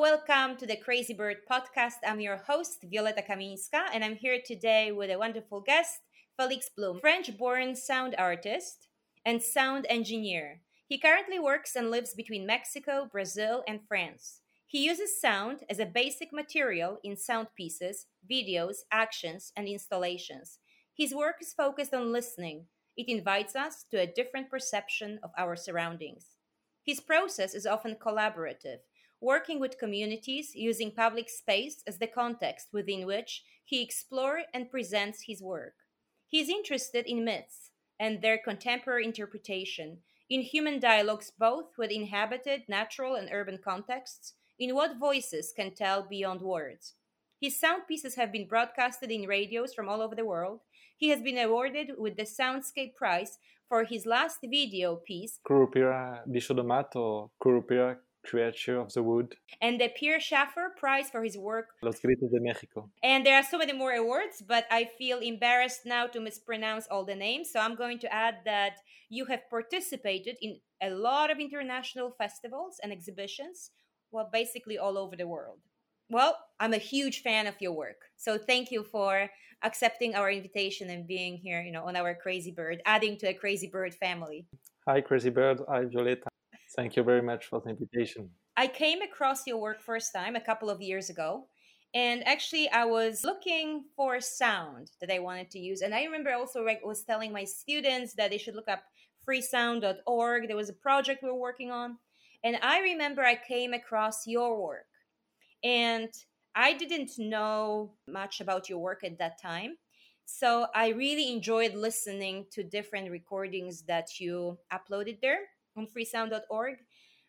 welcome to the Crazy Bird podcast. I'm your host, Violeta Kaminska, and I'm here today with a wonderful guest, Felix Blum, French born sound artist and sound engineer. He currently works and lives between Mexico, Brazil, and France. He uses sound as a basic material in sound pieces, videos, actions, and installations. His work is focused on listening. It invites us to a different perception of our surroundings. His process is often collaborative working with communities using public space as the context within which he explores and presents his work. He is interested in myths and their contemporary interpretation, in human dialogues both with inhabited natural and urban contexts, in what voices can tell beyond words. His sound pieces have been broadcasted in radios from all over the world. He has been awarded with the Soundscape Prize for his last video piece, do Mato, Curupira Creature of the Wood. And the Pierre Schaeffer Prize for his work. Los Gritos de México. And there are so many more awards, but I feel embarrassed now to mispronounce all the names. So I'm going to add that you have participated in a lot of international festivals and exhibitions, well, basically all over the world. Well, I'm a huge fan of your work. So thank you for accepting our invitation and being here, you know, on our Crazy Bird, adding to a Crazy Bird family. Hi, Crazy Bird. Hi, Violeta. Thank you very much for the invitation. I came across your work first time a couple of years ago. And actually, I was looking for sound that I wanted to use. And I remember also I was telling my students that they should look up freesound.org. There was a project we were working on. And I remember I came across your work. And I didn't know much about your work at that time. So I really enjoyed listening to different recordings that you uploaded there on freesound.org.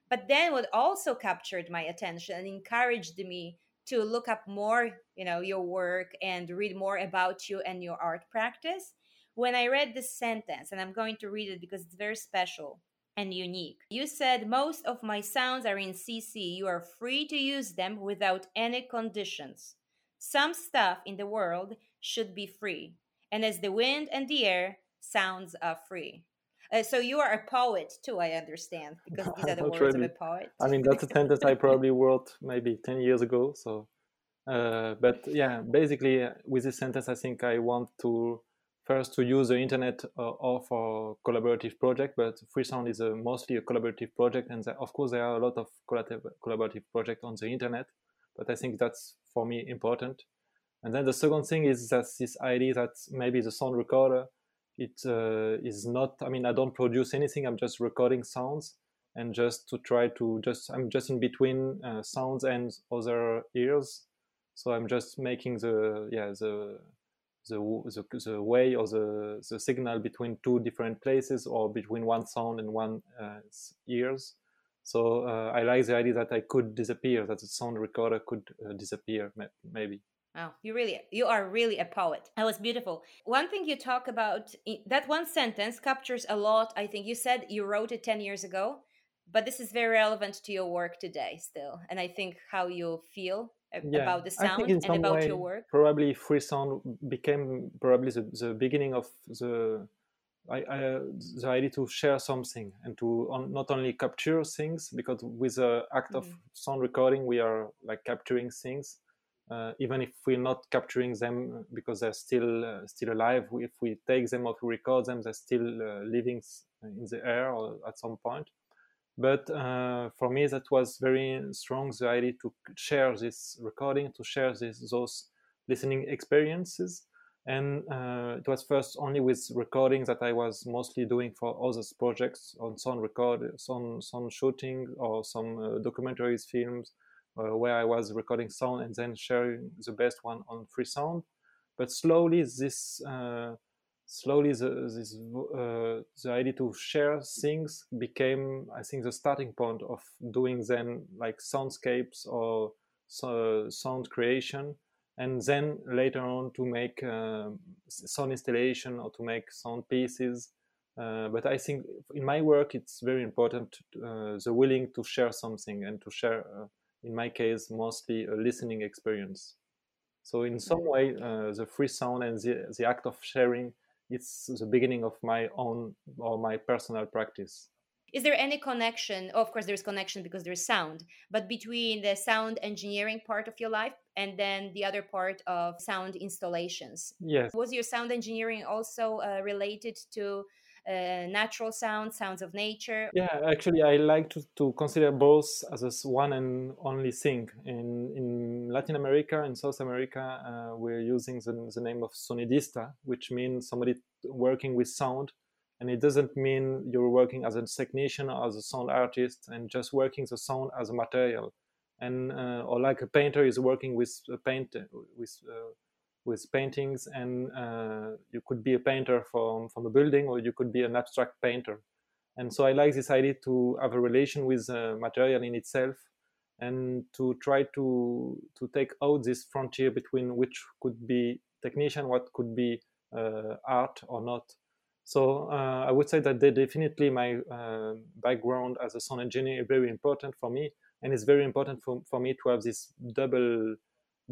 But then what also captured my attention and encouraged me to look up more, you know, your work and read more about you and your art practice. When I read this sentence, and I'm going to read it because it's very special and unique. You said most of my sounds are in CC. You are free to use them without any conditions. Some stuff in the world should be free. And as the wind and the air, sounds are free. Uh, so you are a poet too, I understand, because these are the words really. of a poet. I mean, that's a sentence I probably wrote maybe 10 years ago. So, uh, but yeah, basically uh, with this sentence, I think I want to first to use the internet uh, or for collaborative project, but Freesound is a, mostly a collaborative project. And there, of course, there are a lot of collaborative projects on the internet, but I think that's for me important. And then the second thing is that this idea that maybe the sound recorder it uh, is not i mean i don't produce anything i'm just recording sounds and just to try to just i'm just in between uh, sounds and other ears. So i'm just making the yeah the the, the, the way or the, the signal between two different places or between one sound and one uh, ears. So uh, i like the idea that i could disappear that the sound recorder could uh, disappear maybe Oh, you really, you are really a poet. That was beautiful. One thing you talk about, that one sentence captures a lot. I think you said you wrote it 10 years ago, but this is very relevant to your work today still. And I think how you feel yeah, about the sound and about way, your work. Probably free sound became probably the, the beginning of the, I, I, the idea to share something and to on, not only capture things, because with the act mm. of sound recording, we are like capturing things uh, even if we're not capturing them because they're still uh, still alive. If we take them or record them, they're still uh, living in the air at some point. But uh, for me, that was very strong the idea to share this recording, to share this, those listening experiences. And uh, it was first only with recording that I was mostly doing for other projects on sound record, some sound shooting, or some uh, documentaries, films, uh, where I was recording sound and then sharing the best one on free sound. But slowly, this uh, slowly the, this uh, the idea to share things became, I think, the starting point of doing then like soundscapes or sound creation and then later on to make uh, sound installation or to make sound pieces. Uh, but I think in my work it's very important uh, the willing to share something and to share in my case, mostly a listening experience. So in some way, uh, the Freesound and the, the act of sharing, it's the beginning of my own or my personal practice. is there any connection of course there's connection because there's sound but between the sound engineering part of your life and then the other part of sound installations yes was your sound engineering also uh, related to uh, natural sounds sounds of nature. Yeah actually i like to, to consider both as one and only thing. In in latin america and south america uh, we're using the, the name of sonidista which means somebody working with sound. And it doesn't mean you're working as a technician or as a sound artist and just working the sound as a material. And uh, or like a painter is working with a paint with uh, with paintings and uh, you could be a painter from from a building or you could be an abstract painter. And so i like this idea to have a relation with uh, material in itself and to try to to take out this frontier between which could be technician what could be uh, art or not. So uh, I would say that definitely my uh, background as a sound engineer is very important for me, and it's very important for, for me to have this double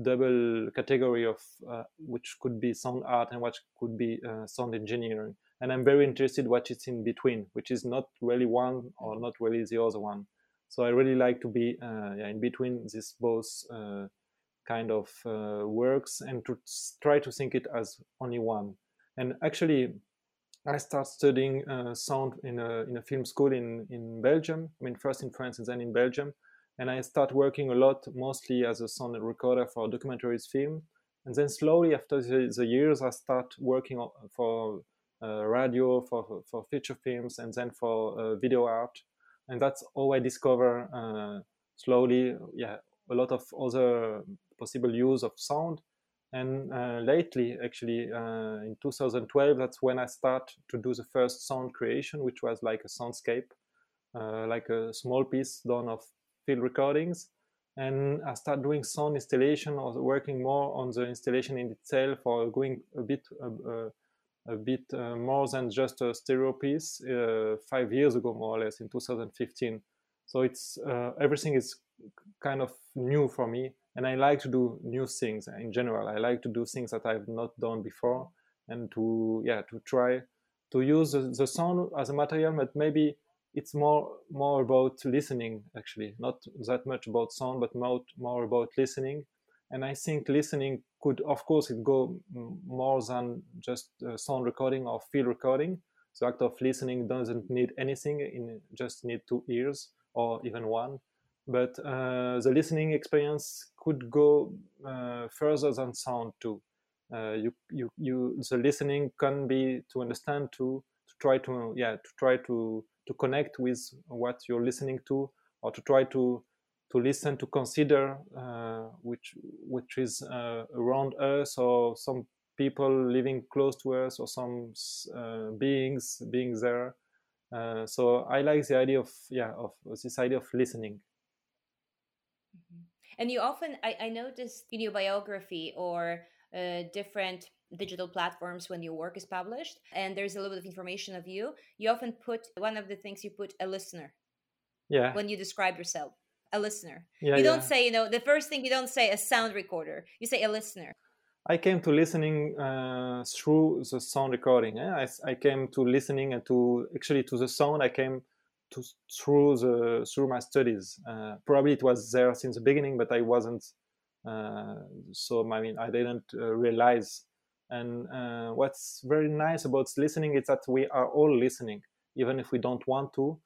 double category of uh, which could be sound art and what could be uh, sound engineering. And I'm very interested what is in between, which is not really one or not really the other one. So I really like to be uh, yeah, in between these both uh, kind of works and to try to think it as only one. And actually, I started studying uh, sound in a, in a film school in, in Belgium. I mean, first in France and then in Belgium. And I start working a lot, mostly as a sound recorder for documentaries film. And then slowly, after the, the years, I start working for uh, radio, for, for feature films, and then for uh, video art. And that's how I discover uh, slowly, yeah, a lot of other possible use of sound and uh, lately, actually, uh, in 2012, that's when I start to do the first sound creation, which was like a soundscape, uh, like a small piece done of field recordings. And I start doing sound installation or working more on the installation in itself or going a bit a bit uh, more than just a stereo piece uh, five years ago, more or less, in 2015. So it's uh, everything is kind of new for me and I like to do new things in general. I like to do things that I've not done before, and to yeah to try to use the, the sound as a material, but maybe it's more more about listening actually, not that much about sound, but more more about listening. And I think listening could, of course, it go more than just uh, sound recording or field recording. The act of listening doesn't need anything; it just need two ears or even one but uh, the listening experience could go uh, further than sound too. Uh, you, you, you, the listening can be to understand to try to, yeah, to try to, to connect with what you're listening to, or to try to, to listen, to consider uh, which, which is uh, around us, or some people living close to us, or some uh, beings being there. so I like the idea of, yeah, of this idea of listening. And you often, I, I noticed in your biography or uh, different digital platforms when your work is published and there's a little bit of information of you, you often put one of the things you put a listener. Yeah. When you describe yourself, a listener. Yeah, you don't yeah. say, you know, the first thing you don't say a sound recorder. You say a listener. I came to listening uh, through the sound recording. Eh? I, I came to listening and to actually to the sound. I came to through the through my studies. Uh, probably it was there since the beginning, but I wasn't. Uh, so I mean, I didn't uh, realize. And uh, what's very nice about listening is that we are all listening, even if we don't want to.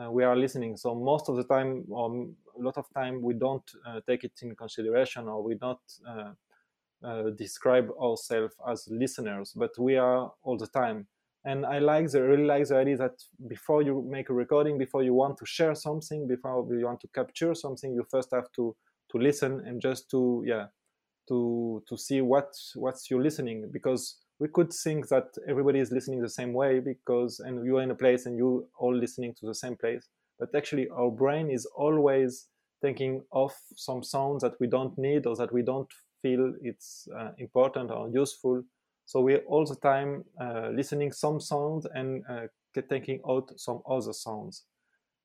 Uh, we are listening. So most of the time, or a lot of time, we don't uh, take it in consideration, or we don't. describe ourselves as listeners, but we are all the time and i like the really like the idea that before you make a recording before you want to share something before you want to capture something you first have to to listen and just to yeah to to see what what's you listening because we could think that everybody is listening the same way because and you're in a place and you all listening to the same place but actually our brain is always thinking of some sounds that we don't need or that we don't feel it's uh, important or useful so we're all the time uh, listening some sounds and uh, taking out some other sounds.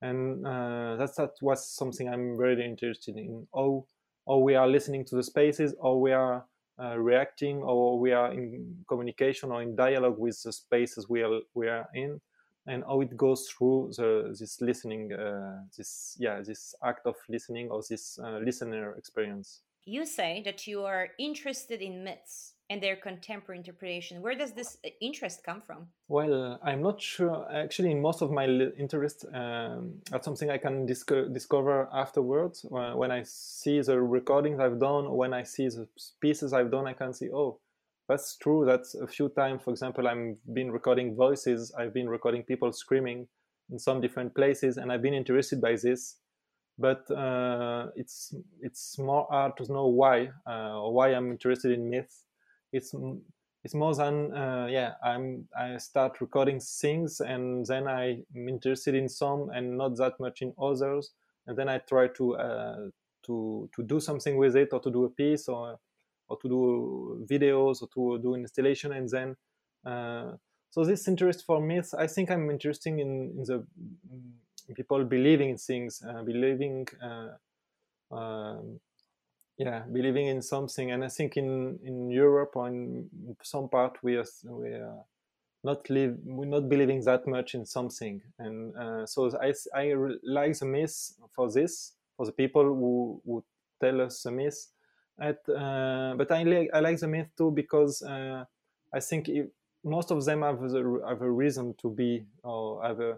And uh, that's that was something I'm really interested in. How, how we are listening to the spaces, or we are uh, reacting, or we are in communication or in dialogue with the spaces we are, we are in. and how it goes through the, this listening, uh, this yeah, this act of listening or this uh, listener experience. You say that you are interested in myths and their contemporary interpretation. Where does this uh, interest come from? Well, I'm not sure. Actually, in most of my interest, um, that's something I can disco- discover afterwards. When I see the recordings I've done, when I see the pieces I've done, I can see, oh, that's true. That's a few times. For example, I've been recording voices. I've been recording people screaming in some different places, and I've been interested by this. But uh, it's it's more hard to know why uh, or why I'm interested in myths it's it's more than uh, yeah i'm i start recording things and then i'm interested in some and not that much in others. And then i try to uh, to to do something with it or to do a piece or or to do videos or to do an installation and then uh, so this interest for me i think i'm interested in, in the people believing in things uh, believing uh, um, yeah believing in something and i think in in europe or in some part we are we are not live we're not believing that much in something. And uh, so i i like the myth for this for the people who who tell us the myth. At, uh, but I like I like the myth too because uh, I think if, most of them have a, have a reason to be or have a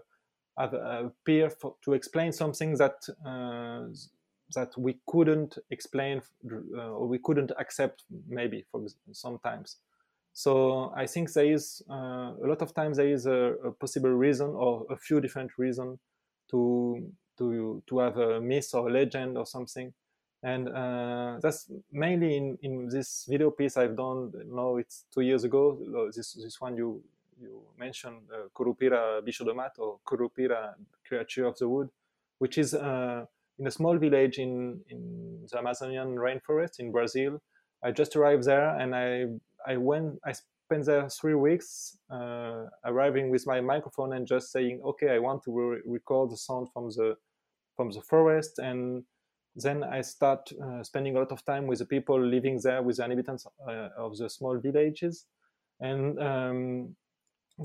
have a peer for, to explain something that uh, that we couldn't explain uh, or we couldn't accept maybe for sometimes. So i think there is uh, a lot of times there is a, a, possible reason or a few different reasons to to to have a myth or a legend or something. And uh, that's mainly in, in this video piece i've done no it's two years ago this this one you you mentioned uh, curupira bicho or curupira creature of the wood which is uh, in a small village in, in the Amazonian rainforest in Brazil. I just arrived there and I, I went, I spent there three weeks, uh, arriving with my microphone and just saying, okay, I want to re- record the sound from the, from the forest. And then I start uh, spending a lot of time with the people living there, with the inhabitants uh, of the small villages. And um,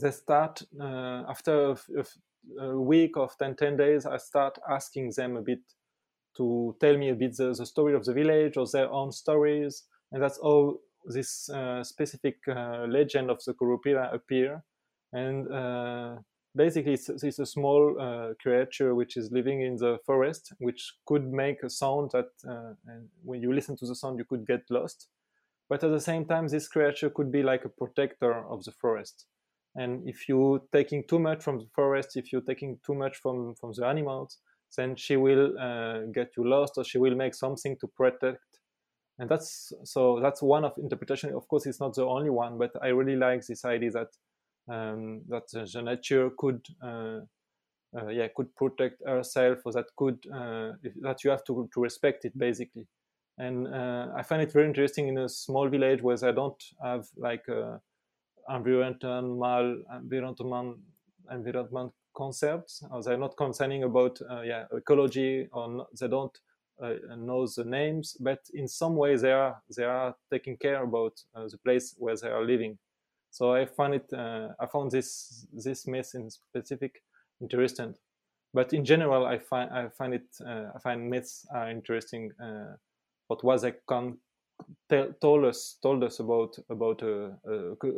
they start, uh, after a, week of 10, 10 days, I start asking them a bit to tell me a bit the, the story of the village or their own stories. And that's how this uh, specific uh, legend of the Curupira appear. And uh, basically, it's, it's, a small uh, creature which is living in the forest, which could make a sound that uh, when you listen to the sound, you could get lost. But at the same time, this creature could be like a protector of the forest. And if you're taking too much from the forest, if you're taking too much from, from the animals, then she will uh, get you lost or she will make something to protect. And that's so that's one of interpretation. Of course it's not the only one but i really like this idea that um, that the nature could uh, uh, yeah could protect herself or that could uh, that you have to, to respect it basically. And uh, i find it very interesting in a small village where i don't have like a environmental environment environment concepts. Uh, they're not concerning about uh, yeah ecology, or not, they don't uh, know the names, but in some way they are they are taking care about the place where they are living. So I find it I found this this myth in specific interesting. But in general, I find I find it I find myths are interesting. what was I can told us told us about about a, a,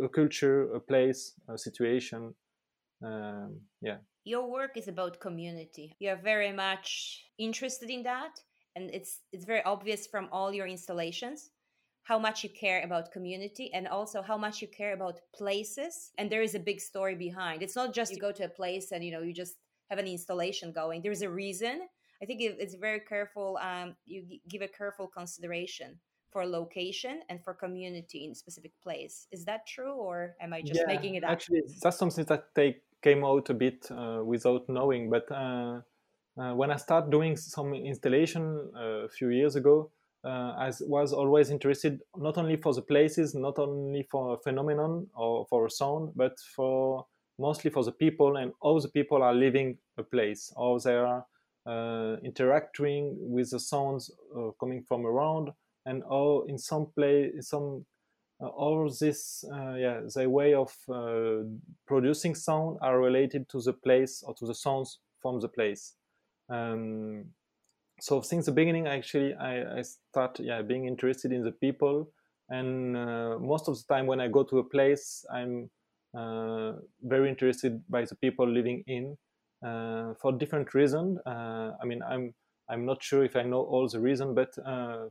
a, culture, a place, a situation, um, yeah. Your work is about community. You're very much interested in that and it's it's very obvious from all your installations how much you care about community and also how much you care about places and there is a big story behind. It's not just you go to a place and you know you just have an installation going. There's a reason. I think it's very careful um, you give a careful consideration for location and for community in a specific place is that true or am i just yeah, making it up actually that's something that take came out a bit uh, without knowing. But uh, uh, when I started doing some installation a few years ago, I was always interested not only for the places, not only for a phenomenon or for a sound, but for mostly for the people and how the people are living a place, how they are uh, interacting with the sounds uh, coming from around, and how in some place, some uh, all this uh, yeah the way of uh, producing sound are related to the place or to the sounds from the place. Um, so since the beginning actually I, I start yeah being interested in the people. And uh, most of the time when i go to a place i'm uh, very interested by the people living in uh, for different reasons i mean i'm i'm not sure if i know all the reason but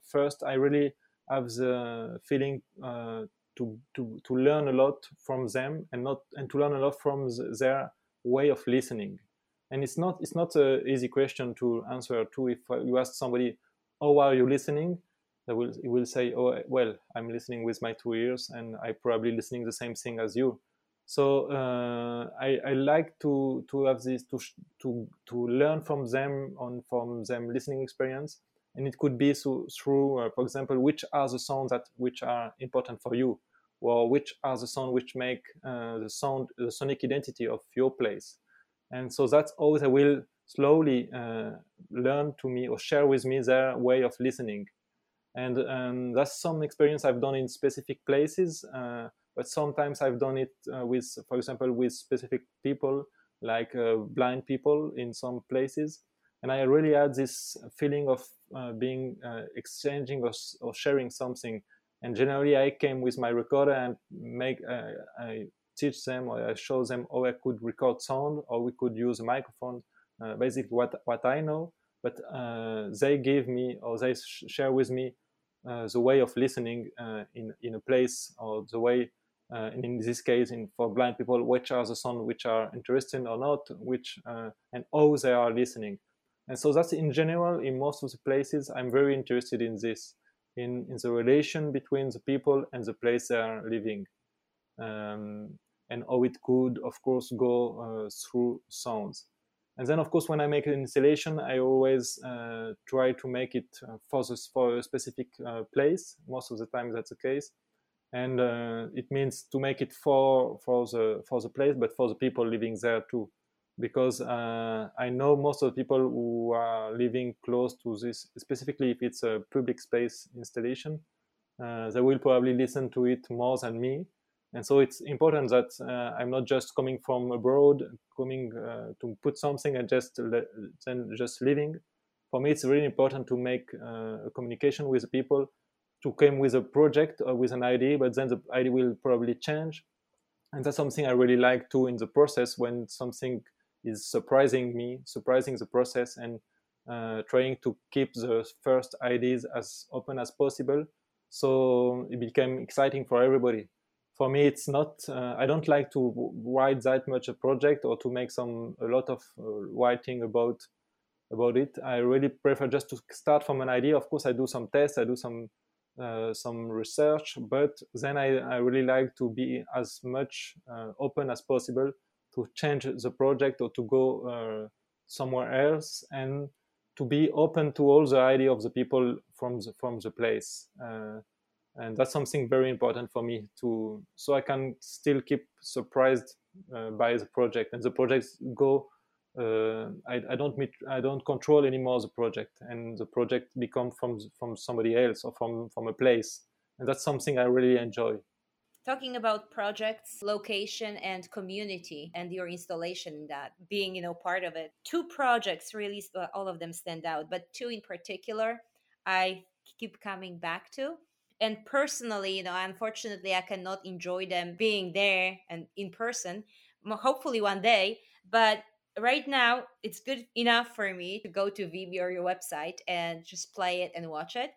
first i really have the feeling uh, to, to, to learn a lot from them and not and to learn a lot from the, their way of listening. And it's not it's not an easy question to answer to if you ask somebody how are you listening? They will will say oh well i'm listening with my two ears and i probably listening the same thing as you so uh, I, I like to to have this to to to learn from them on from them listening experience and it could be so, through, uh, for example, which are the sounds that which are important for you, or which are the sounds which make uh, the sound, the sonic identity of your place. And so that's always I will slowly uh, learn to me or share with me their way of listening. And um, that's some experience I've done in specific places, uh, but sometimes I've done it uh, with, for example, with specific people, like uh, blind people in some places and I really had this feeling of uh, being uh, exchanging or, or, sharing something. And generally, I came with my recorder and make uh, I teach them or I show them how I could record sound or we could use a microphone. Uh, basically, what what I know, but uh, they gave me or they sh- share with me uh, the way of listening in in a place or the way. And in this case, in, for blind people, which are the sounds which are interesting or not, which and how they are listening and so that's in general, in most of the places, I'm very interested in this, in, in the relation between the people and the place they are living. Um, and how it could, of course, go uh, through sounds. And then, of course, when I make an installation, I always uh, try to make it uh, for, this, for a specific uh, place. Most of the time, that's the case. And uh, it means to make it for, for, the, for the place, but for the people living there too because uh, I know most of the people who are living close to this, specifically if it's a public space installation, uh, they will probably listen to it more than me. And so it's important that uh, I'm not just coming from abroad, coming uh, to put something and just then just living. For me, it's really important to make uh, a communication with people, to come with a project or with an idea, but then the idea will probably change. And that's something I really like too in the process when something is surprising me, surprising the process, and uh, trying to keep the first ideas as open as possible. So it became exciting for everybody. For me, it's not. Uh, I don't like to write that much a project or to make some a lot of uh, writing about about it. I really prefer just to start from an idea. Of course, I do some tests, I do some uh, some research, but then I, I really like to be as much uh, open as possible to change the project or to go uh, somewhere else and to be open to all the idea of the people from the from the place uh, and that's something very important for me to so i can still keep surprised uh, by the project. And the projects go uh, I, I, don't meet i don't control anymore the project and the project become from from somebody else or from from a place. And that's something i really enjoy. Talking about projects location and community and your installation in that being you know part of it. Two projects really uh, all of them stand out but two in particular i keep coming back to. And personally you know unfortunately i cannot enjoy them being there and in person hopefully one day but right now it's good enough for me to go to Vimeo or your website and just play it and watch it.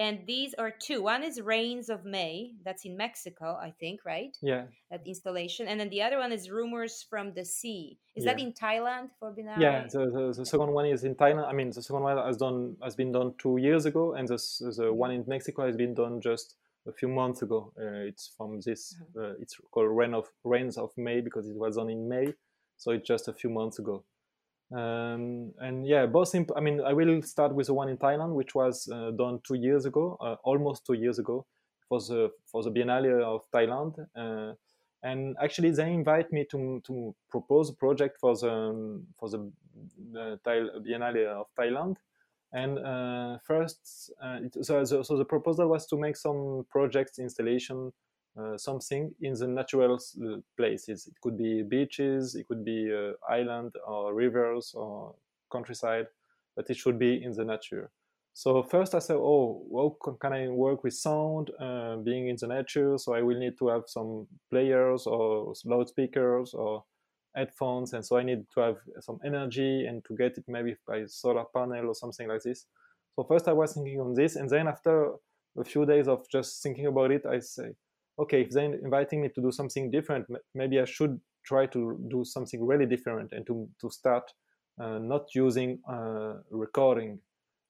And these are two. One is rains of may. That's in mexico i think right? Yeah. That installation. And then the other one is rumors from the sea. Is yeah. that in thailand for Biennale? yeah the, the, the, second one is in thailand. I mean the second one has done has been done two years ago and the, the one in mexico has been done just a few months ago. Uh, it's from this uh-huh. uh, it's called rain of rains of may because it was done in may so it's just a few months ago um, and yeah, both. Imp- I mean, I will start with the one in Thailand, which was uh, done two years ago, uh, almost two years ago, for the for the Biennale of Thailand. Uh, and actually, they invite me to to propose a project for the um, for the Biennale of Thailand. And uh, first, uh, it, so, so, the proposal was to make some projects installation uh, something in the natural uh, places. It could be beaches, it could be uh, island or rivers or countryside, but it should be in the nature. So first I said, oh, how can I work with sound, uh, being in the nature? So I will need to have some players or loudspeakers or headphones, and so I need to have some energy and to get it maybe by solar panel or something like this. So first I was thinking on this, and then after a few days of just thinking about it, I say, okay, if they're inviting me to do something different, maybe I should try to do something really different and to to start uh, not using uh, recording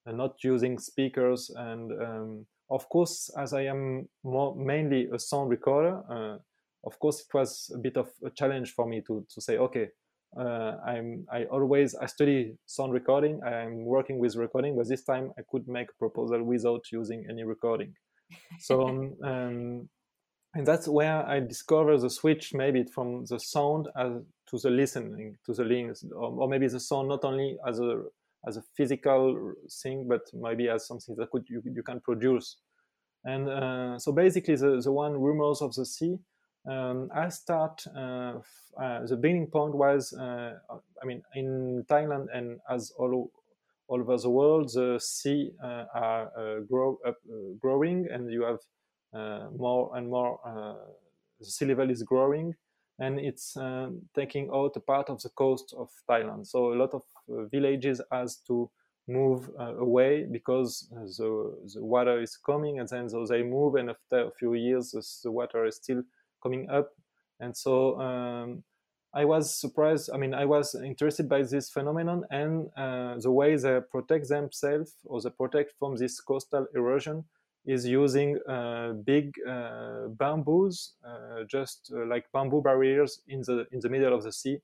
and not using speakers. And um, of course, as I am more mainly a sound recorder, uh, of course, it was a bit of a challenge for me to, to say, okay, uh, I'm I always I study sound recording. I'm working with recording, but this time I could make a proposal without using any recording. So um, um, and that's where I discover the switch maybe from the sound as, to the listening to the links, or, or, maybe the sound not only as a as a physical thing, but maybe as something that could you, you can produce. And uh, so basically, the, the one rumors of the sea. Um, I start uh, uh, the beginning point was uh, I mean in Thailand and as all all over the world the sea uh, are uh, grow up, growing and you have more and more the sea level is growing and it's um, taking out a part of the coast of Thailand. So a lot of uh, villages has to move uh, away because the, the water is coming, and then so they move, and after a few years, the, water is still coming up, and so. Um, I was surprised. I mean, I was interested by this phenomenon and uh, the way they protect themselves or they protect from this coastal erosion is using uh, big uh, bamboos, uh, just like bamboo barriers in the in the middle of the sea,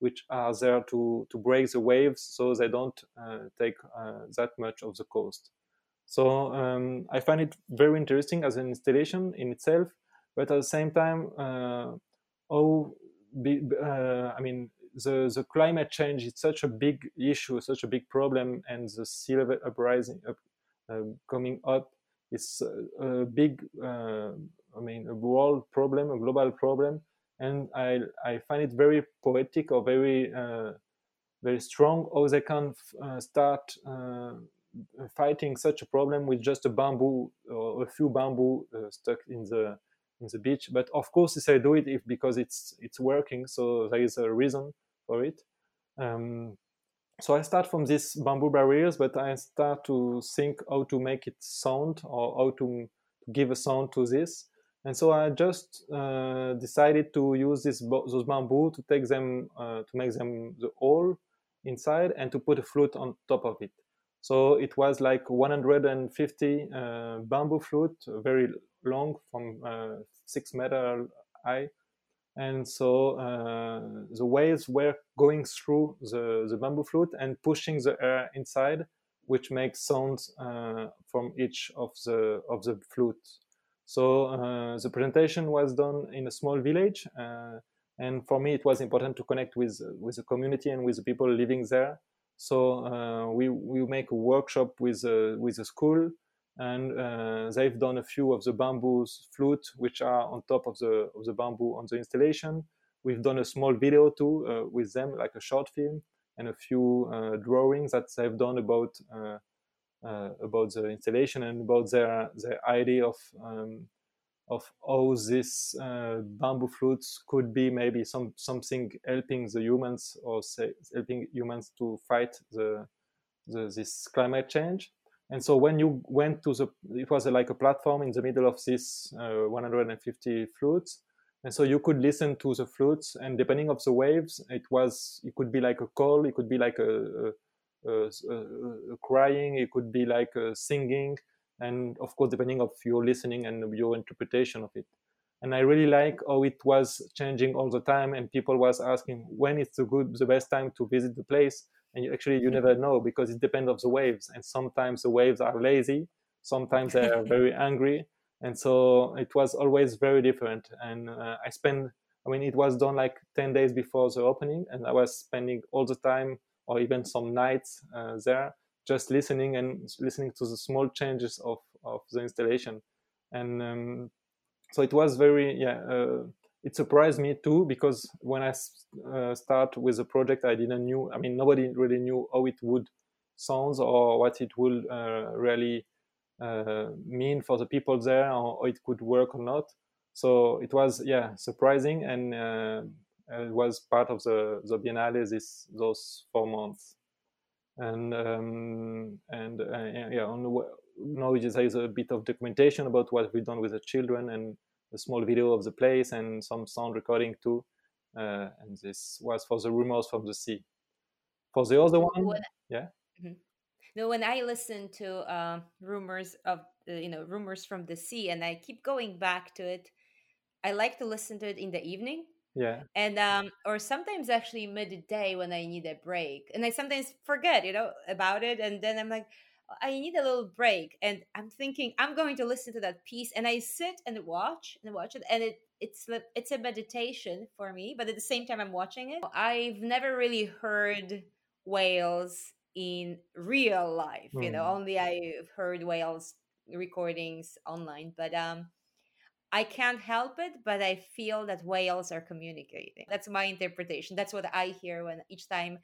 which are there to to break the waves so they don't take that much of the coast. So um, I find it very interesting as an installation in itself, but at the same time, uh, oh, be, uh, I mean, the, the climate change is such a big issue, such a big problem, and the sea level uprising up, uh, coming up it's a, big, uh, I mean, a world problem, a global problem, and I I find it very poetic or very uh, very strong how they can uh, start fighting such a problem with just a bamboo or a few bamboo stuck in the in the beach. But of course, I do it, if because it's it's working, so there is a reason for it. Um, so I start from these bamboo barriers, but I start to think how to make it sound or how to give a sound to this. And so I just uh, decided to use this those bamboo to take them uh, to make them the hole inside and to put a flute on top of it. So it was like 150 uh, bamboo flute, very long, from uh, six meter high, and so uh, the waves were going through the, the bamboo flute and pushing the air inside which makes sounds uh, from each of the of the flute so uh, the presentation was done in a small village uh, and for me it was important to connect with with the community and with the people living there. So uh, we we make a workshop with uh, with a school and uh, they've done a few of the bamboos flute which are on top of the of the bamboo on the installation. We've done a small video too uh, with them like a short film and a few uh, drawings that they've done about uh, uh, about the installation and about their their idea of um, of how this uh, bamboo flutes could be maybe some something helping the humans or say helping humans to fight the, the this climate change and so when you went to the, it was like a platform in the middle of this uh, 150 flutes. And so you could listen to the flutes, and depending of the waves, it was it could be like a call, it could be like a, a, a, a crying, it could be like singing, and of course depending of your listening and your interpretation of it. And I really like how it was changing all the time, and people was asking when is the good, the best time to visit the place and you, actually you never know because it depends on the waves. And sometimes the waves are lazy sometimes they are very angry. And so it was always very different. And uh, i spent i mean it was done like 10 days before the opening and i was spending all the time or even some nights uh, there just listening and listening to the small changes of, of the installation. And um, so it was very yeah uh, it surprised me too because when i uh, start with a project i didn't knew i mean nobody really knew how it would sounds or what it would uh, really uh, mean for the people there or it could work or not. So it was yeah surprising and uh, it was part of the the biennale this those four months. And um, and uh, yeah on the, now is a bit of documentation about what we've done with the children and a small video of the place and some sound recording too. Uh, and this was for the rumors from the sea. For the other one, when, yeah. Mm-hmm. No, when I listen to uh, rumors of uh, you know rumors from the sea, and I keep going back to it, I like to listen to it in the evening. Yeah. And um, or sometimes actually midday when I need a break, and I sometimes forget, you know, about it, and then I'm like, I need a little break. And I'm thinking I'm going to listen to that piece and I sit and watch and watch it and it it's it's a meditation for me, but at the same time I'm watching it. I've never really heard whales in real life, mm. you know, hmm. only I've heard whales recordings online, but um I can't help it, but I feel that whales are communicating. That's my interpretation. That's what I hear when each time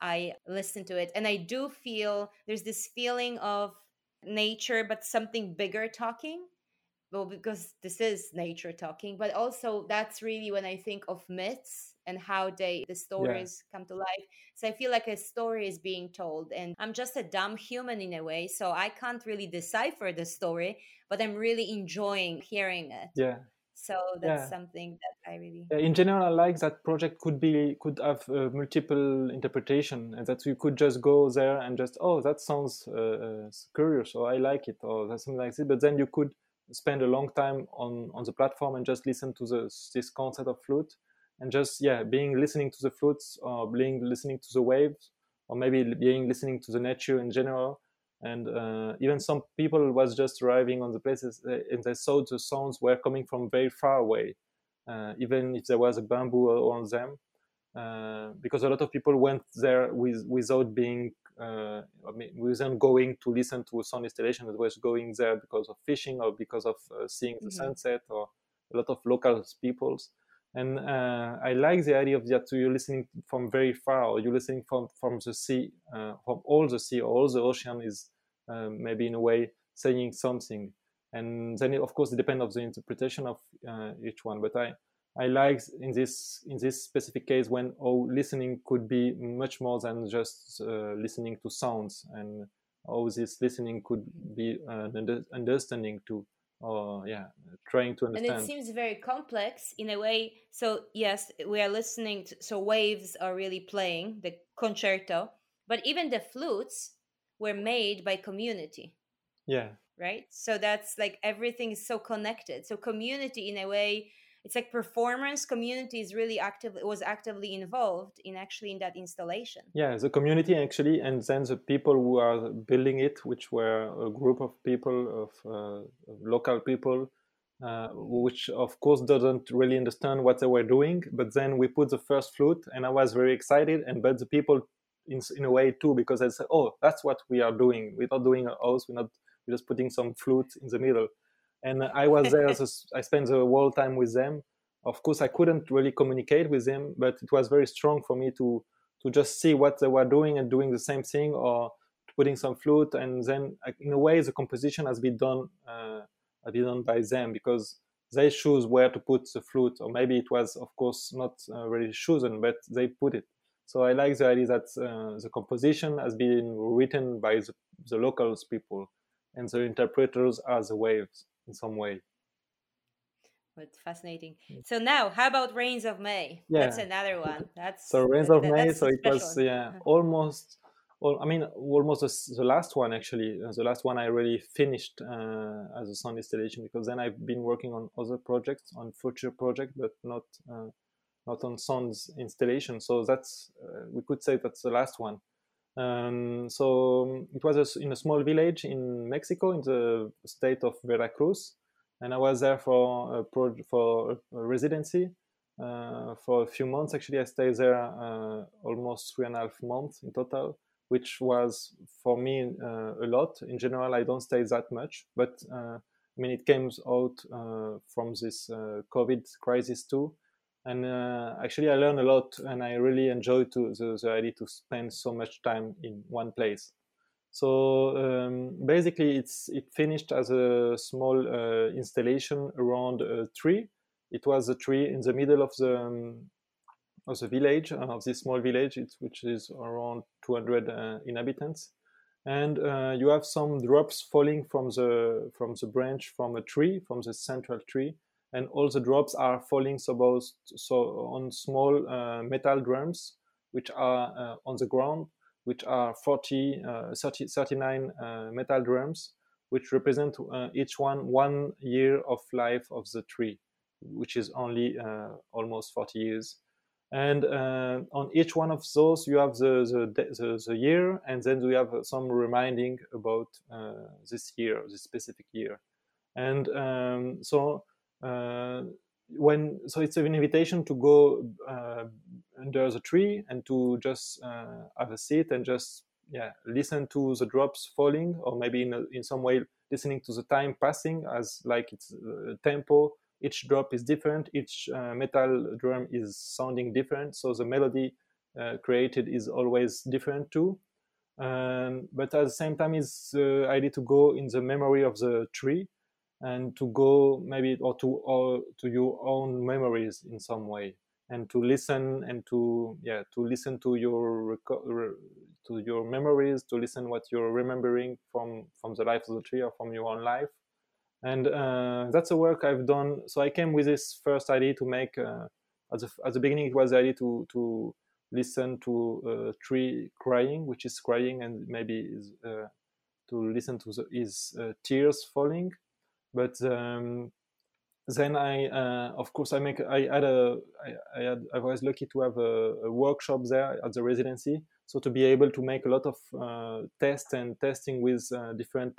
I listen to it. And I do feel there's this feeling of nature, but something bigger talking. Well, because this is nature talking, but also that's really when I think of myths and how they the stories yeah. come to life. So I feel like a story is being told, and I'm just a dumb human in a way, so I can't really decipher the story, but I'm really enjoying hearing it. Yeah, so that's yeah. something that i really in general i like that project could be could have uh, multiple interpretation and that you could just go there and just oh that sounds uh, uh, curious or i like it or something like this but then you could spend a long time on on the platform and just listen to the this concept of flute and just yeah being listening to the flutes or being listening to the waves or maybe being listening to the nature in general and uh, even some people was just arriving on the places uh, and they saw the sounds were coming from very far away uh, even if there was a bamboo on them uh, because a lot of people went there with, without being uh, I mean, without going to listen to a sound installation it was going there because of fishing or because of uh, seeing the mm-hmm. sunset or a lot of local peoples and uh, I like the idea of that you're listening from very far, or you're listening from from the sea, uh, from all the sea, all the ocean is um, maybe in a way saying something. And then, it, of course, it depends on the interpretation of uh, each one. But I I like in this in this specific case when oh, listening could be much more than just uh, listening to sounds, and how this listening could be uh, understanding to or yeah trying to understand and it seems very complex in a way so yes we are listening to, so waves are really playing the concerto but even the flutes were made by community yeah. right? So that's like everything is so connected. So community in a way it's like performance. Community is really active was actively involved in actually in that installation. Yeah the community actually and then the people who are building it which were a group of people of uh, local people uh, which of course doesn't really understand what they were doing. But then we put the first flute and i was very excited and but the people in, in a way too because i said oh that's what we are doing we're not doing a house we're not we're just putting some flute in the middle and I was there. I spent the whole time with them. Of course, I couldn't really communicate with them, but it was very strong for me to to just see what they were doing and doing the same thing, or putting some flute, and then in a way, the composition has been done uh, has been done by them because they choose where to put the flute, or maybe it was, of course, not uh, really chosen, but they put it. So I like the idea that uh, the composition has been written by the, the locals people, and the interpreters are the waves in some way. But fascinating. Mm. So now, how about Rains of May? Yeah. That's another one. That's so Rains of May. So it was yeah almost. Well, I mean, almost the, the last one actually. Uh, the last one I really finished uh, as a sound installation because then I've been working on other projects, on future projects, but not uh, not on sounds installation. So that's uh, we could say that's the last one. Um, so it was a, in a small village in Mexico, in the state of Veracruz, and I was there for a pro- for a residency uh, for a few months. Actually, I stayed there uh, almost three and a half months in total, which was for me uh, a lot. In general, I don't stay that much, but uh, I mean, it came out uh, from this COVID crisis too. And uh, actually, I learned a lot, and I really enjoyed to, the, the idea to spend so much time in one place. So um, basically, it's it finished as a small uh, installation around a tree. It was a tree in the middle of the um, of the village uh, of this small village, which is around 200 uh, inhabitants and uh, you have some drops falling from the from the branch from a tree from the central tree and all the drops are falling so, so on small uh, metal drums which are uh, on the ground which are 40 uh, 30, 39 uh, metal drums which represent uh, each one one year of life of the tree which is only almost 40 years. And uh, on each one of those you have the, the, the, the, year and then we have some reminding about uh, this year this specific year. And um, so uh, when so it's an invitation to go uh, under the tree and to just uh, have a seat and just yeah listen to the drops falling or maybe in, a, in some way listening to the time passing as like it's uh, tempo. Each drop is different. Each uh, metal drum is sounding different. So the melody uh, created is always different too. Um, but at the same time it's uh, idea to go in the memory of the tree and to go maybe or to or to your own memories in some way and to listen and to yeah to listen to your to your memories to listen what you're remembering from from the life of the tree or from your own life and uh, that's a work I've done. So I came with this first idea to make. Uh, at the at the beginning, it was the idea to to listen to a tree crying, which is crying, and maybe is, uh, to listen to the, his uh, tears falling. But um, then I, uh, of course, I make. I had a. I, I had. I was lucky to have a, a, workshop there at the residency, so to be able to make a lot of uh, tests and testing with different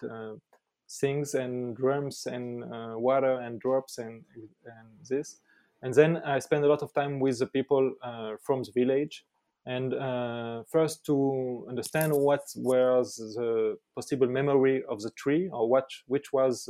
things and drums and uh, water and drops and, and this. And then I spend a lot of time with the people uh, from the village. And uh, first to understand what was the possible memory of the tree or what, which was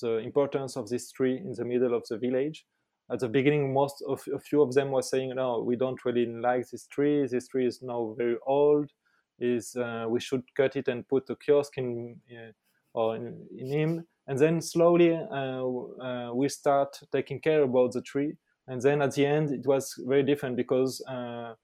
the importance of this tree in the middle of the village. At the beginning most of a few of them were saying no we don't really like this tree. This tree is now very old. Is uh, we should cut it and put a kiosk in uh, or in, in him. And then slowly uh, uh, we start taking care about the tree. And then at the end it was very different because uh,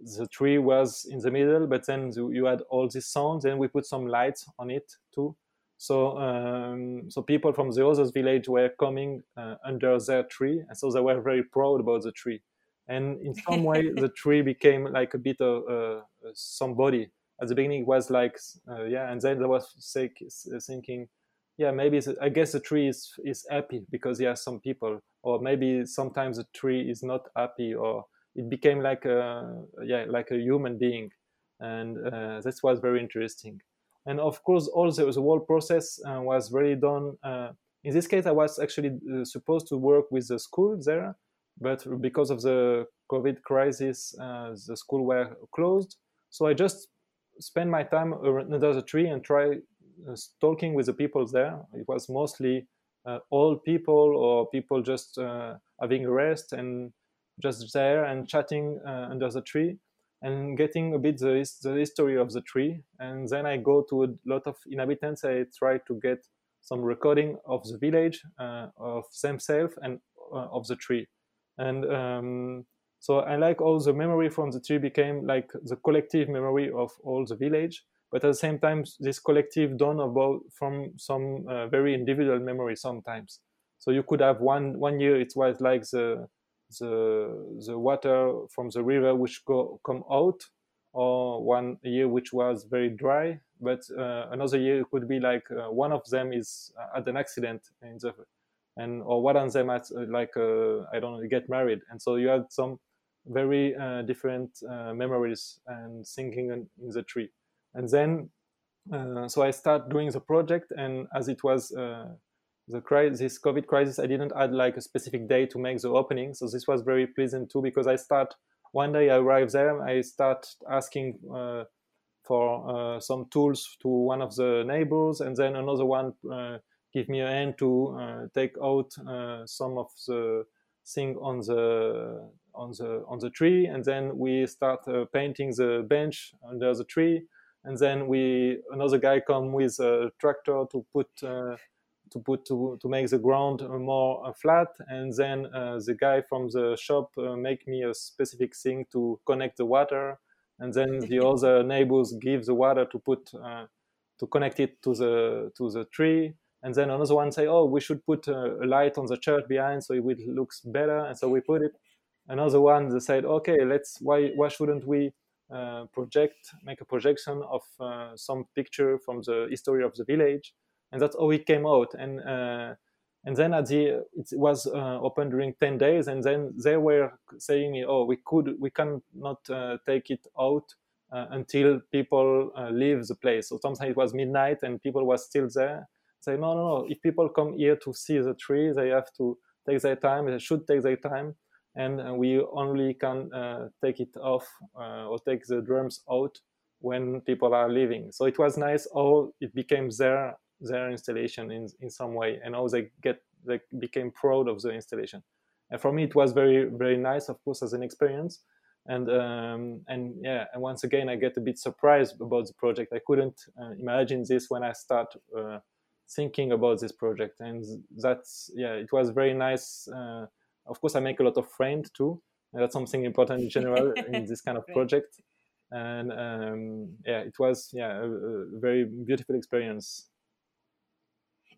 the tree was in the middle but then you had all these sounds and we put some lights on it too so um, so people from the other village were coming uh, under their tree and so they were very proud about the tree. And in some way the tree became like a bit of uh, somebody. At the beginning it was like uh, yeah and then i was sick, thinking yeah maybe i guess the tree is is happy because he has some people or maybe sometimes the tree is not happy or it became like a yeah like a human being. And uh, that was very interesting and of course all the, the whole process uh, was very done uh, in this case i was actually uh, supposed to work with the school there but because of the covid crisis uh, the school were closed so i just spend my time under the tree and try talking with the people there. It was mostly old people or people just having a rest and just there and chatting under the tree and getting a bit the, the history of the tree. And then I go to a lot of inhabitants. I try to get some recording of the village, uh, of themselves, and uh, of the tree. And um, so I like all the memory from the tree became like the collective memory of all the village, but at the same time, this collective done about from some uh, very individual memory sometimes. So you could have one one year it was like the the the water from the river which go come out, or one year which was very dry. But uh, another year it could be like uh, one of them is uh, at an accident in the and or one of them at uh, like uh, I don't know get married, and so you had some very uh, different memories and thinking in, in, the tree. And then, so I start doing the project, and as it was the crisis, this COVID crisis, I didn't add like a specific day to make the opening. So this was very pleasant too, because I start one day I arrive there, I start asking uh, for uh, some tools to one of the neighbors, and then another one give me a hand to uh, take out uh, some of the thing on the on the on the tree, and then we start uh, painting the bench under the tree, and then we another guy come with a tractor to put to put to, to make the ground more uh, flat and then uh, the guy from the shop uh, make me a specific thing to connect the water and then the other neighbors give the water to put to connect it to the to the tree and then another one say oh we should put a, a light on the church behind so it looks better and so we put it. Another one they said okay let's why why shouldn't we uh, project make a projection of uh, some picture from the history of the village and that's how it came out. And uh, and then at the it was uh, open during 10 days and then they were saying oh we could we cannot uh, take it out uh, until people uh, leave the place. So sometimes it was midnight and people were still there. Say no no no. If people come here to see the tree they have to take their time. They should take their time. And uh, we only can take it off or take the drums out when people are leaving. So it was nice how it became there their installation in in some way and how they get they became proud of the installation. And for me it was very very nice of course as an experience. And um, and yeah and once again i get a bit surprised about the project. I couldn't uh, imagine this when i start uh, thinking about this project. And that's yeah it was very nice uh, of course i make a lot of friends too. And that's something important in general in this kind of project. And um, yeah it was yeah a, a very beautiful experience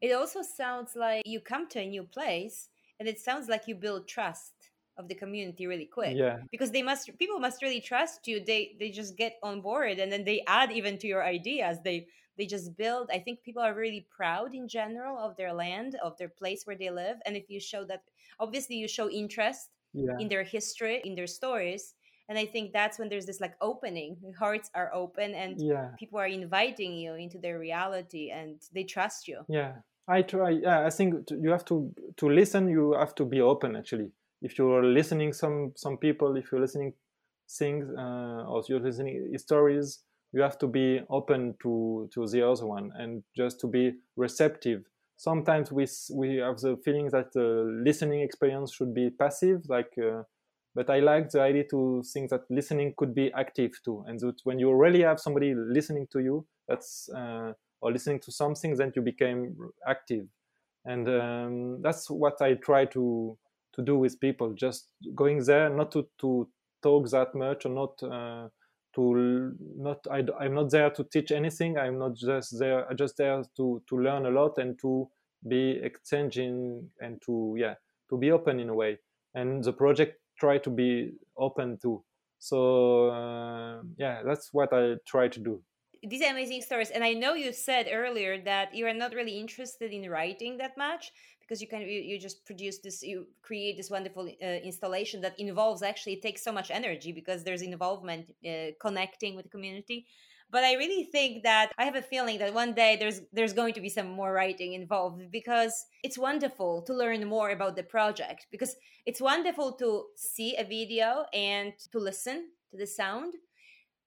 it also sounds like you come to a new place and it sounds like you build trust of the community really quick. Yeah. Because they must people must really trust you. They they just get on board and then they add even to your ideas. They they just build. I think people are really proud in general of their land of their place where they live. And if you show that obviously you show interest yeah. in their history in their stories. And i think that's when there's this like opening. Hearts are open and yeah. people are inviting you into their reality and they trust you. Yeah I try. Yeah, I think you have to to listen. You have to be open. Actually, if you're listening some some people, if you're listening things uh, or you're listening stories, you have to be open to to the other one and just to be receptive. Sometimes we we have the feeling that the listening experience should be passive, like. Uh, but I like the idea to think that listening could be active too, and that when you really have somebody listening to you, that's uh, or listening to something, then you became active. And um, that's what I try to to do with people. Just going there, not to, to talk that much, or not uh, to not. I, I'm not there to teach anything. I'm not just there. I'm just there to to learn a lot and to be exchanging and to yeah to be open in a way. And the project try to be open too. So uh, yeah, that's what I try to do these amazing stories and i know you said earlier that you are not really interested in writing that much because you can you, you just produce this you create this wonderful uh, installation that involves actually it takes so much energy because there's involvement uh, connecting with the community. But i really think that i have a feeling that one day there's there's going to be some more writing involved because it's wonderful to learn more about the project because it's wonderful to see a video and to listen to the sound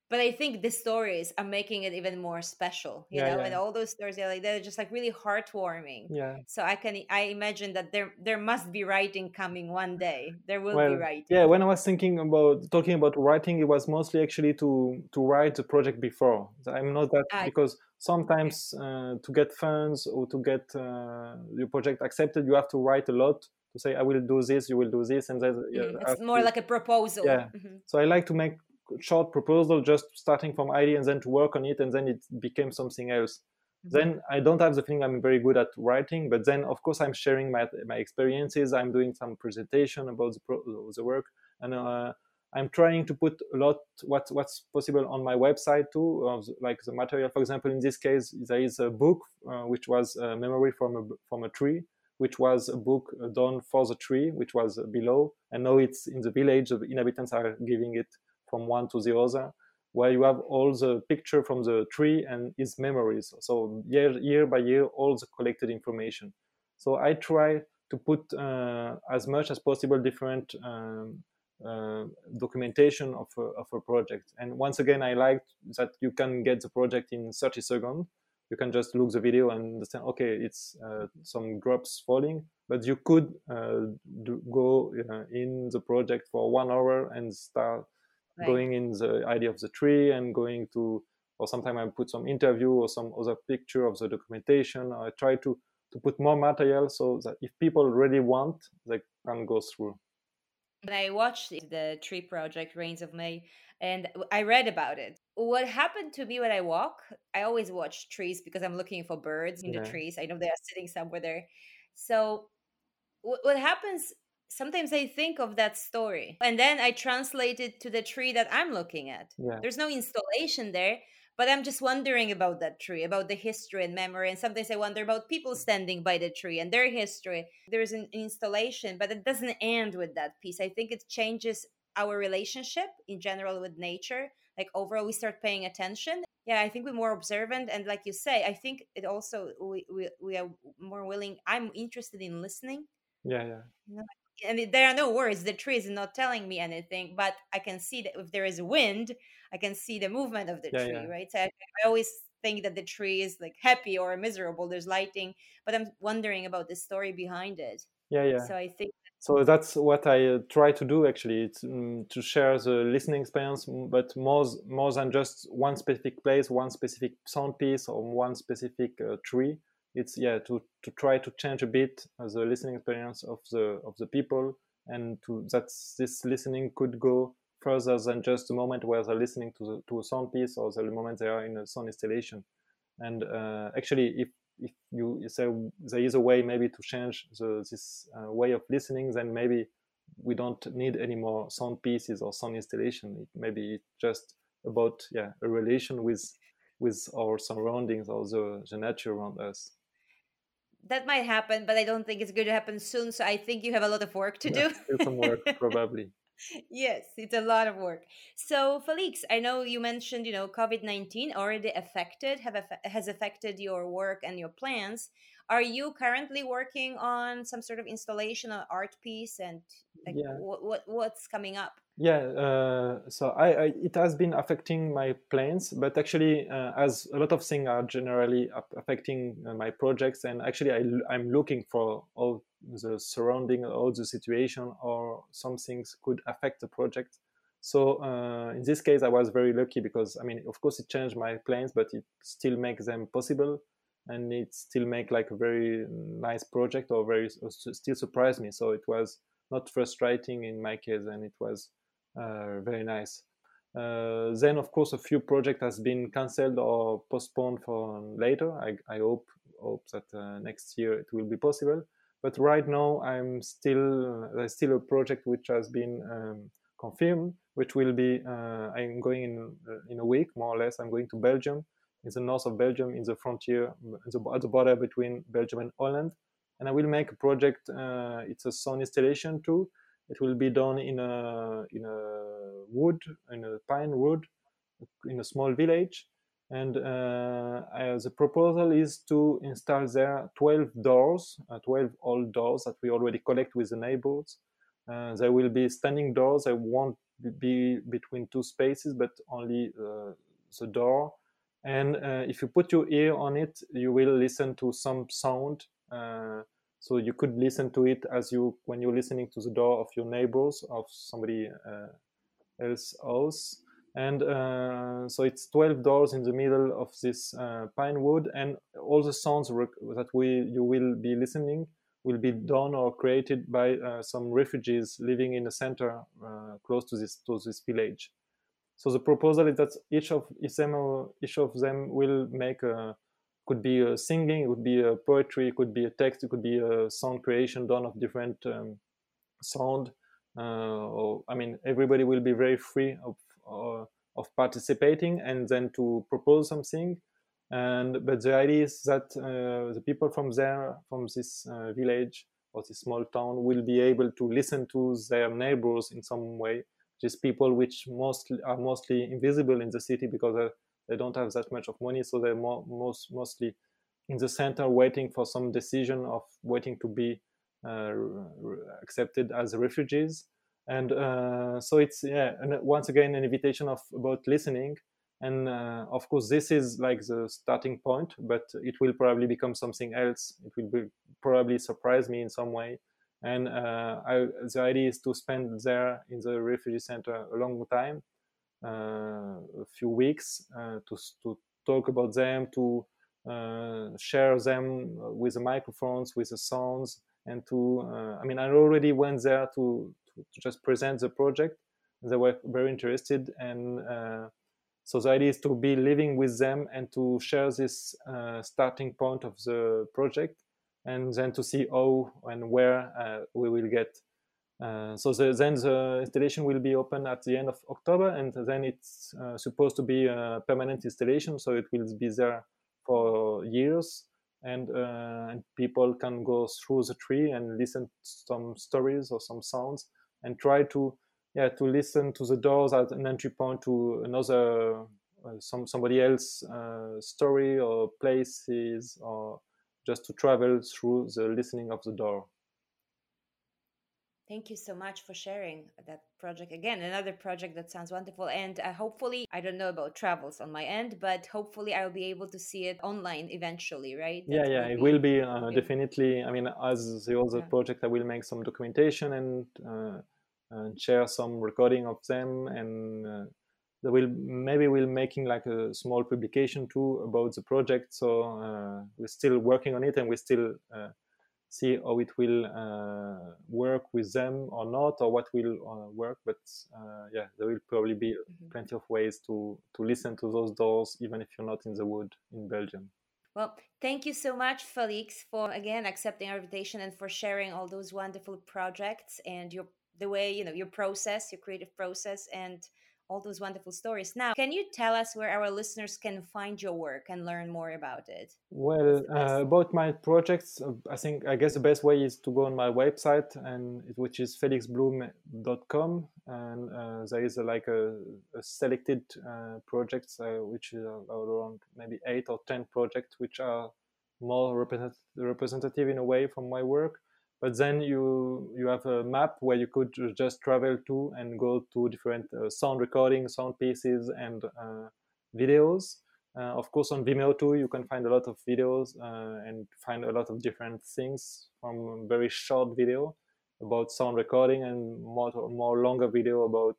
but I think the stories are making it even more special, you yeah, know, yeah. and all those stories are like they're just like really heartwarming. Yeah. So I can I imagine that there there must be writing coming one day. There will well, be writing. Yeah, when I was thinking about talking about writing, it was mostly actually to to write the project before. I'm not that I, because sometimes uh, to get funds or to get uh, your project accepted, you have to write a lot to say I will do this, you will do this, and then mm, it's more to, like a proposal. Yeah. Mm-hmm. So I like to make short proposal just starting from idea and then to work on it and then it became something else mm-hmm. then i don't have the feeling i'm very good at writing but then of course i'm sharing my, my experiences i'm doing some presentation about the, pro, the work and uh, i'm trying to put a lot what, what's possible on my website too uh, like the material for example in this case there is a book uh, which was a memory from a, from a tree which was a book done for the tree which was below and now it's in the village the inhabitants are giving it from one to the other, where you have all the picture from the tree and its memories. So year, year by year, all the collected information. So I try to put uh, as much as possible different um, uh, documentation of a, of a project. And once again, I like that you can get the project in 30 seconds. you can just look the video and understand okay it's uh, some drops falling but you could uh, do, go uh, in the project for one hour and start right. going in the idea of the tree and going to or sometimes i put some interview or some other picture of the documentation i try to to put more material so that if people really want they can go through I watched the tree project, Rains of May, and I read about it. What happened to me when I walk, I always watch trees because I'm looking for birds in yeah. the trees. I know they are sitting somewhere there. So, what happens sometimes I think of that story and then I translate it to the tree that I'm looking at. Yeah. There's no installation there, but i'm just wondering about that tree about the history and memory and sometimes i wonder about people standing by the tree and their history. There's an installation but it doesn't end with that piece. I think it changes our relationship in general with nature like overall we start paying attention. Yeah i think we're more observant and like you say i think it also we we, we are more willing i'm interested in listening. Yeah yeah and there are no words the tree is not telling me anything but i can see that if there is wind i can see the movement of the yeah, tree yeah. right? So I, I, always think that the tree is like happy or miserable there's lighting but i'm wondering about the story behind it. Yeah yeah. So i think so that's what i uh, try to do actually. It's um, to share the listening experience but more more than just one specific place one specific sound piece or one specific uh, tree it's yeah to to try to change a bit the listening experience of the of the people. And to that this listening could go further than just the moment where they're listening to the, to a sound piece or the moment they are in a sound installation. And uh, actually if if you say there is a way maybe to change the, this uh, way of listening then maybe we don't need any more sound pieces or sound installation. It maybe it's just about yeah a relation with with our surroundings or the, the nature around us that might happen, but I don't think it's going to happen soon. So I think you have a lot of work to yeah, do. some work, probably. yes, it's a lot of work. So, Felix, I know you mentioned, you know, COVID nineteen already affected have has affected your work and your plans. Are you currently working on some sort of installation or art piece, and like, yeah. what, what what's coming up? Yeah, uh, so I, I, it has been affecting my plans, but actually, uh, as a lot of things are generally affecting uh, my projects, and actually, I, I'm looking for all the surrounding, all the situation, or some things could affect the project. So uh, in this case, I was very lucky because I mean, of course, it changed my plans, but it still makes them possible, and it still make like a very nice project, or very still surprised me. So it was not frustrating in my case, and it was uh, very nice. Uh, then, of course, a few projects has been cancelled or postponed for later. I, I hope hope that uh, next year it will be possible. But right now, I'm still there's still a project which has been um, confirmed, which will be uh, I'm going in in a week more or less. I'm going to Belgium, in the north of Belgium, in the frontier, at the border between Belgium and Holland, and I will make a project. Uh, it's a sound installation too, it will be done in a in a wood, in a pine wood, in a small village. And uh, the proposal is to install there 12 doors, uh, 12 old doors that we already collect with the neighbors. Uh, there will be standing doors. They won't be between two spaces, but only uh, the door. And uh, if you put your ear on it, you will listen to some sound so you could listen to it as you when you're listening to the door of your neighbors of somebody uh, else house and uh, so it's 12 doors in the middle of this uh, pine wood and all the sounds that we you will be listening will be done or created by uh, some refugees living in the center uh, close to this to this village so the proposal is that each of them, each of them will make a could be a singing, it could be a poetry, it could be a text, it could be a sound creation done of different um, sound. Uh, or, I mean, everybody will be very free of uh, of participating and then to propose something. And but the idea is that uh, the people from there, from this uh, village or this small town, will be able to listen to their neighbors in some way. Just people which mostly are mostly invisible in the city because they don't have that much of money, so they're more, most mostly in the center waiting for some decision of waiting to be uh, accepted as refugees. And uh, so it's yeah, and once again an invitation of about listening. And uh, of course this is like the starting point but it will probably become something else. It will be, probably surprise me in some way and uh, I, the idea is to spend there in the refugee center a long time uh, a few weeks uh, to, to talk about them to uh, share them with the microphones with the sounds and to uh, i mean i already went there to, to, just present the project. They were very interested and so the idea is to be living with them and to share this uh, starting point of the project and then to see how and where uh, we will get. Uh, so the, then the installation will be open at the end of October and then it's uh, supposed to be a permanent installation so it will be there for years and, uh, and people can go through the tree and listen to some stories or some sounds and try to yeah to listen to the doors as an entry point to another uh, some somebody else uh, story or places or just to travel through the listening of the door Thank you so much for sharing that project again. Another project that sounds wonderful. And uh, hopefully, I don't know about travels on my end, but hopefully, I'll be able to see it online eventually, right? That yeah, yeah, it will be uh, definitely. I mean, as the other yeah. project, I will make some documentation and uh, and share some recording of them and uh, they will maybe we'll making like a small publication too about the project. So uh, we're still working on it and we still uh, see how it will uh, work with them or not or what will uh, work. But uh, yeah there will probably be mm-hmm. plenty of ways to to listen to those doors even if you're not in the wood in belgium. Well, thank you so much, Felix, for again accepting our invitation and for sharing all those wonderful projects and your the way you know your process your creative process and all those wonderful stories. Now can you tell us where our listeners can find your work and learn more about it? Well uh, about my projects uh, i think i guess the best way is to go on my website and which is felixblum.com and uh, there is a, like a, a selected uh, projects uh, which are around maybe eight or ten projects which are more represent- representative in a way from my work but then you you have a map where you could just travel to and go to different uh, sound recordings sound pieces and uh, videos. Uh, of course on vimeo too you can find a lot of videos uh, and find a lot of different things from very short video about sound recording and more more longer video about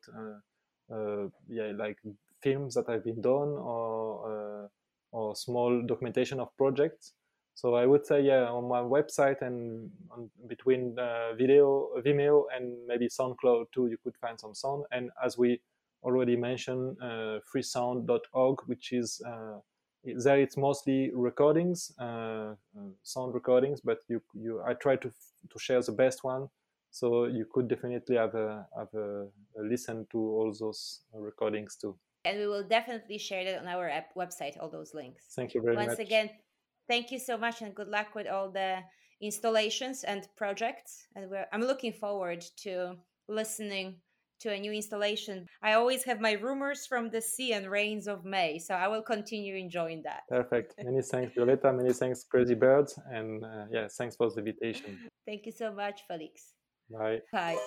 yeah like films that have been done or or small documentation of projects so I would say, yeah, on my website and on, between uh, video, Vimeo, and maybe SoundCloud too, you could find some sound. And as we already mentioned, uh, freesound.org, which is uh, there, it's mostly recordings, uh, uh, sound recordings. But you, you, I try to to share the best one, so you could definitely have a have a, a listen to all those recordings too. And we will definitely share that on our app website, all those links. Thank you very Once much. Once again, thank you so much and good luck with all the installations and projects. And i'm looking forward to listening to a new installation. I always have my rumors from the sea and rains of may so i will continue enjoying that. Perfect. Many thanks violeta many thanks crazy birds. And uh, yeah thanks for the invitation. Thank you so much felix. Bye. Bye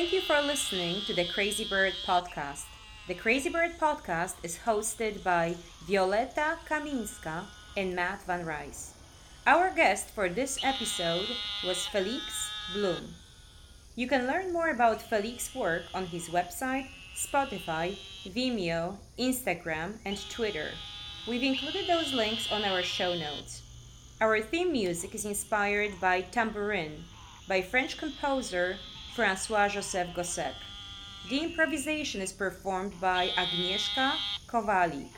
Thank you for listening to the Crazy Bird podcast. The Crazy Bird podcast is hosted by Violeta Kaminska and Matt Van Rice. Our guest for this episode was Felix Blum. You can learn more about Felix's work on his website, Spotify, Vimeo, Instagram, and Twitter. We've included those links on our show notes. Our theme music is inspired by Tambourine by French composer Francois Joseph Gossec. The improvisation is performed by Agnieszka Kowalik.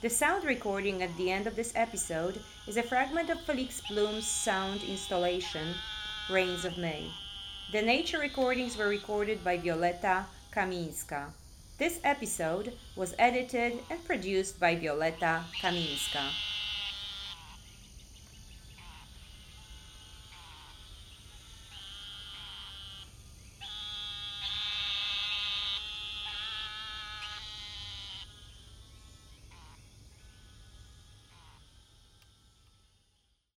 The sound recording at the end of this episode is a fragment of Felix Blum's sound installation, Rains of May. The nature recordings were recorded by Violeta Kaminska. This episode was edited and produced by Violeta Kaminska.